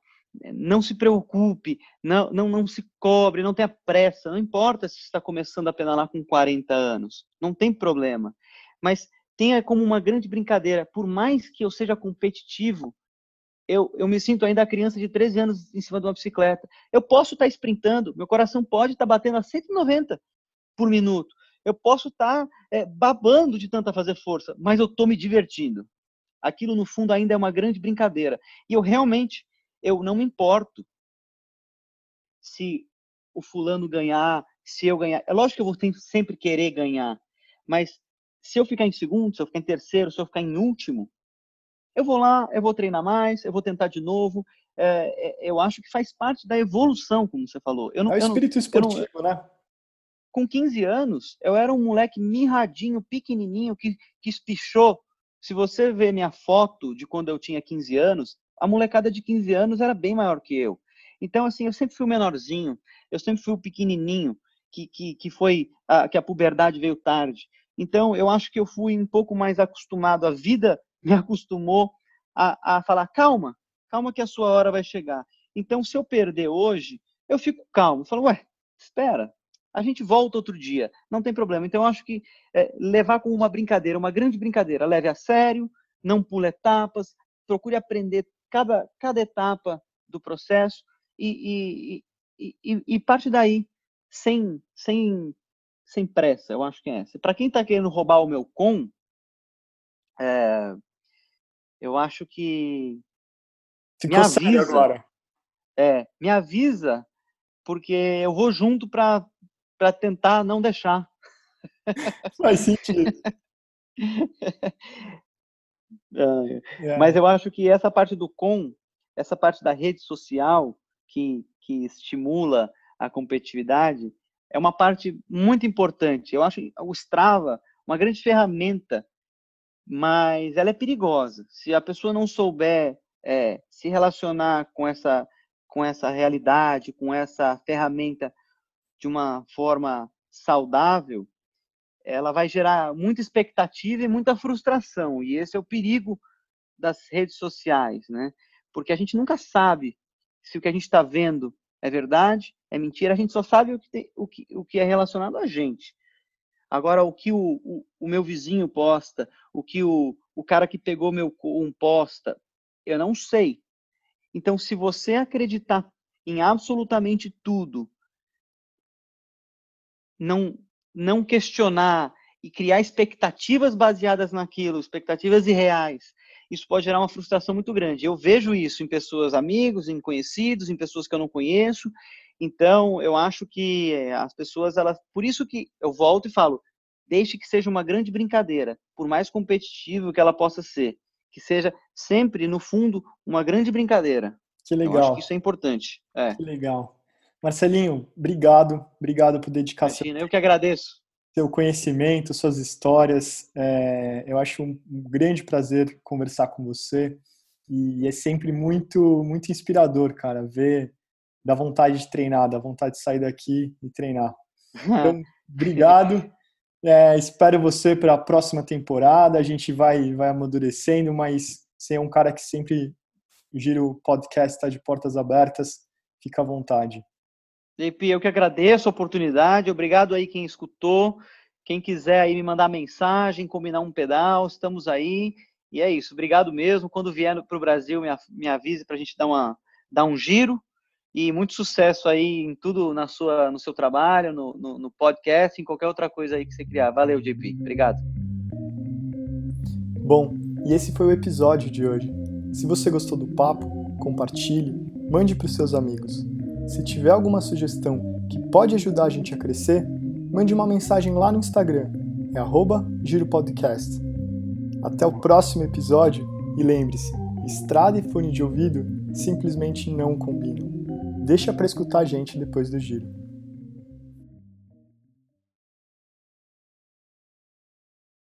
Não se preocupe, não, não, não se cobre, não tenha pressa. Não importa se está começando a pedalar com 40 anos, não tem problema. Mas tenha como uma grande brincadeira. Por mais que eu seja competitivo, eu, eu me sinto ainda criança de 13 anos em cima de uma bicicleta. Eu posso estar sprintando, meu coração pode estar batendo a 190 por minuto. Eu posso estar é, babando de tanta fazer força, mas eu estou me divertindo. Aquilo, no fundo, ainda é uma grande brincadeira. E eu realmente, eu não me importo se o fulano ganhar, se eu ganhar. É lógico que eu vou sempre querer ganhar, mas se eu ficar em segundo, se eu ficar em terceiro, se eu ficar em último, eu vou lá, eu vou treinar mais, eu vou tentar de novo. É, é, eu acho que faz parte da evolução, como você falou. Eu não, é o espírito não, esportivo, não, né? Com 15 anos, eu era um moleque mirradinho, pequenininho, que, que espichou. Se você ver minha foto de quando eu tinha 15 anos, a molecada de 15 anos era bem maior que eu. Então, assim, eu sempre fui o menorzinho, eu sempre fui o pequenininho, que, que, que foi, a, que a puberdade veio tarde. Então, eu acho que eu fui um pouco mais acostumado, a vida me acostumou a, a falar, calma, calma que a sua hora vai chegar. Então, se eu perder hoje, eu fico calmo. Eu falo, ué, espera, a gente volta outro dia, não tem problema. Então, eu acho que é, levar como uma brincadeira, uma grande brincadeira, leve a sério, não pule etapas, procure aprender cada, cada etapa do processo e, e, e, e parte daí, sem, sem, sem pressa, eu acho que é essa. Para quem está querendo roubar o meu com, é, eu acho que Ficou me avisa agora. É, me avisa porque eu vou junto para para tentar não deixar. Faz sentido. é. Mas eu acho que essa parte do com, essa parte da rede social que, que estimula a competitividade, é uma parte muito importante. Eu acho o Strava uma grande ferramenta mas ela é perigosa. Se a pessoa não souber é, se relacionar com essa, com essa realidade, com essa ferramenta de uma forma saudável, ela vai gerar muita expectativa e muita frustração. E esse é o perigo das redes sociais, né? Porque a gente nunca sabe se o que a gente está vendo é verdade, é mentira. A gente só sabe o que, tem, o que, o que é relacionado a gente. Agora, o que o, o, o meu vizinho posta, o que o, o cara que pegou meu um posta, eu não sei. Então, se você acreditar em absolutamente tudo, não, não questionar e criar expectativas baseadas naquilo, expectativas irreais, isso pode gerar uma frustração muito grande. Eu vejo isso em pessoas amigos, em conhecidos, em pessoas que eu não conheço, então, eu acho que eh, as pessoas, elas, por isso que eu volto e falo, deixe que seja uma grande brincadeira, por mais competitivo que ela possa ser, que seja sempre, no fundo, uma grande brincadeira. Que legal. Eu acho que isso é importante. É. Que legal. Marcelinho, obrigado, obrigado por dedicar Imagina, seu, eu que agradeço. Seu conhecimento, suas histórias. É, eu acho um, um grande prazer conversar com você e é sempre muito, muito inspirador, cara, ver da vontade de treinar, da vontade de sair daqui e treinar. Então, obrigado. É, espero você para a próxima temporada. A gente vai, vai amadurecendo, mas você é um cara que sempre o Giro Podcast está de portas abertas. Fica à vontade. JP, eu que agradeço a oportunidade. Obrigado aí quem escutou. Quem quiser aí me mandar mensagem, combinar um pedal, estamos aí. E é isso. Obrigado mesmo. Quando vier para o Brasil, me, avise para a gente dar, uma, dar um giro. e muito sucesso aí em tudo na sua, no seu trabalho, no, no, no podcast, em qualquer outra coisa aí que você criar. Valeu, JP. Obrigado. Bom, e esse foi o episódio de hoje. Se você gostou do papo, compartilhe, mande para os seus amigos. Se tiver alguma sugestão que pode ajudar a gente a crescer, mande uma mensagem lá no Instagram, é giropodcast. Até o próximo episódio e lembre-se, estrada e fone de ouvido simplesmente não combinam. Deixa para escutar a gente depois do giro.